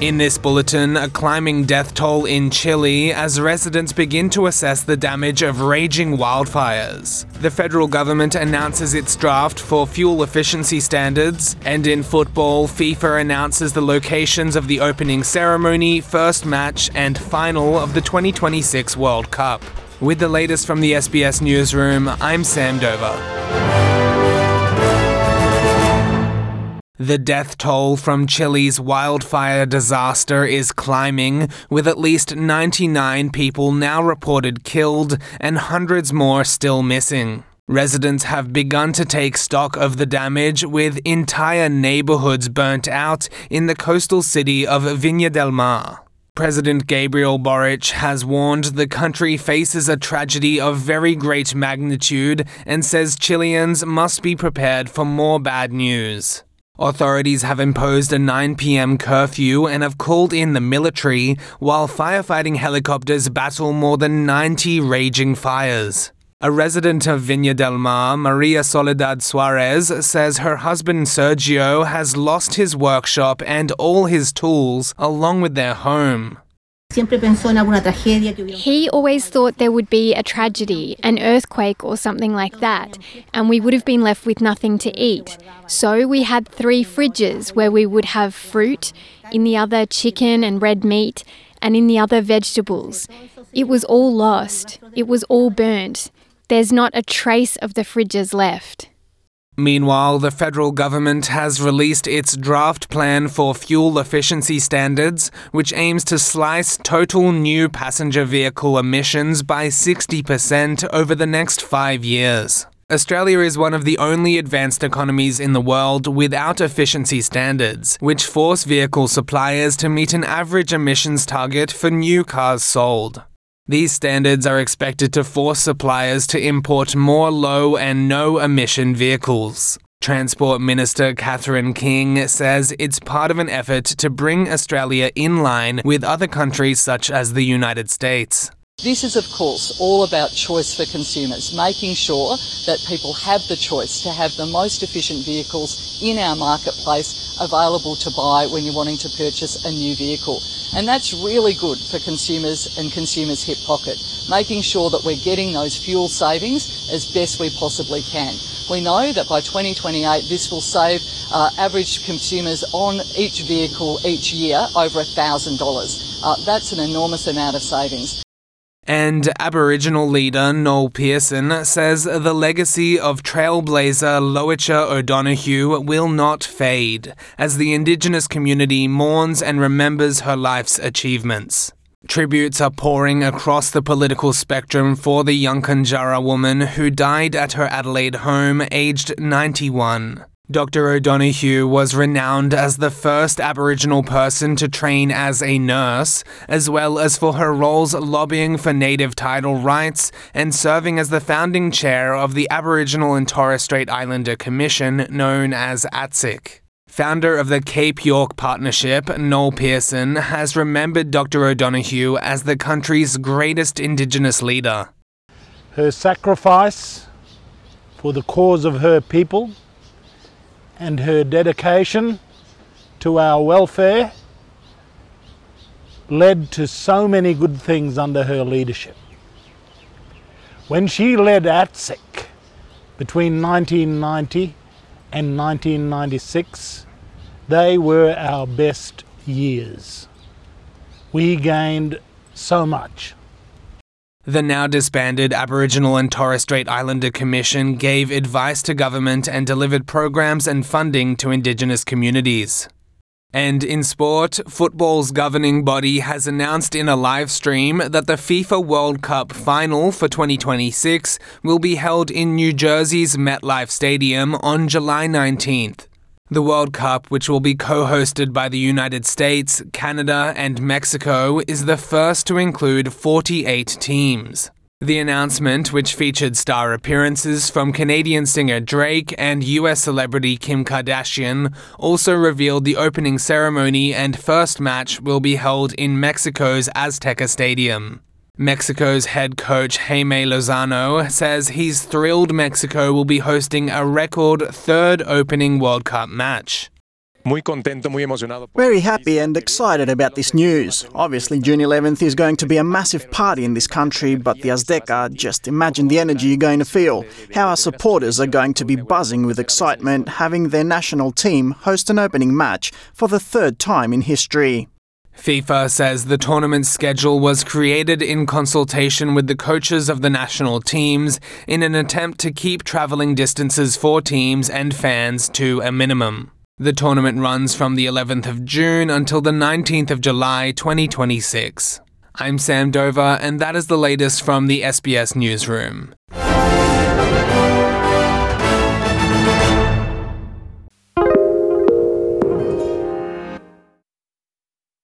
In this bulletin, a climbing death toll in Chile as residents begin to assess the damage of raging wildfires. The federal government announces its draft for fuel efficiency standards, and in football, FIFA announces the locations of the opening ceremony, first match, and final of the 2026 World Cup. With the latest from the SBS Newsroom, I'm Sam Dover. The death toll from Chile's wildfire disaster is climbing, with at least 99 people now reported killed and hundreds more still missing. Residents have begun to take stock of the damage, with entire neighborhoods burnt out in the coastal city of Viña del Mar. President Gabriel Boric has warned the country faces a tragedy of very great magnitude and says Chileans must be prepared for more bad news. Authorities have imposed a 9 pm curfew and have called in the military while firefighting helicopters battle more than 90 raging fires. A resident of Viña del Mar, Maria Soledad Suarez, says her husband Sergio has lost his workshop and all his tools, along with their home. He always thought there would be a tragedy, an earthquake or something like that, and we would have been left with nothing to eat. So we had three fridges where we would have fruit, in the other chicken and red meat, and in the other vegetables. It was all lost. It was all burnt. There's not a trace of the fridges left. Meanwhile, the federal government has released its draft plan for fuel efficiency standards, which aims to slice total new passenger vehicle emissions by 60% over the next five years. Australia is one of the only advanced economies in the world without efficiency standards, which force vehicle suppliers to meet an average emissions target for new cars sold. These standards are expected to force suppliers to import more low and no emission vehicles. Transport Minister Catherine King says it's part of an effort to bring Australia in line with other countries such as the United States. This is, of course, all about choice for consumers, making sure that people have the choice to have the most efficient vehicles in our marketplace available to buy when you're wanting to purchase a new vehicle. And that's really good for consumers and consumers' hip pocket, making sure that we're getting those fuel savings as best we possibly can. We know that by 2028, this will save uh, average consumers on each vehicle each year over $1,000. Uh, that's an enormous amount of savings. And Aboriginal leader Noel Pearson says the legacy of trailblazer Lowitja O'Donoghue will not fade as the Indigenous community mourns and remembers her life's achievements. Tributes are pouring across the political spectrum for the Yankunytjatjara woman who died at her Adelaide home aged 91. Dr. O'Donoghue was renowned as the first Aboriginal person to train as a nurse, as well as for her roles lobbying for native title rights and serving as the founding chair of the Aboriginal and Torres Strait Islander Commission, known as ATSIC. Founder of the Cape York Partnership, Noel Pearson, has remembered Dr. O'Donoghue as the country's greatest Indigenous leader. Her sacrifice for the cause of her people and her dedication to our welfare led to so many good things under her leadership. When she led ATSIC between 1990 and 1996, they were our best years. We gained so much. The now disbanded Aboriginal and Torres Strait Islander Commission gave advice to government and delivered programs and funding to Indigenous communities. And in sport, football's governing body has announced in a live stream that the FIFA World Cup final for 2026 will be held in New Jersey's MetLife Stadium on July 19th. The World Cup, which will be co hosted by the United States, Canada, and Mexico, is the first to include 48 teams. The announcement, which featured star appearances from Canadian singer Drake and US celebrity Kim Kardashian, also revealed the opening ceremony and first match will be held in Mexico's Azteca Stadium. Mexico's head coach Jaime Lozano says he's thrilled Mexico will be hosting a record third opening World Cup match. Muy contento, muy emocionado. Very happy and excited about this news. Obviously, June 11th is going to be a massive party in this country, but the Azteca, just imagine the energy you're going to feel. How our supporters are going to be buzzing with excitement having their national team host an opening match for the third time in history. FIFA says the tournament schedule was created in consultation with the coaches of the national teams in an attempt to keep travelling distances for teams and fans to a minimum. The tournament runs from the 11th of June until the 19th of July 2026. I'm Sam Dover, and that is the latest from the SBS Newsroom.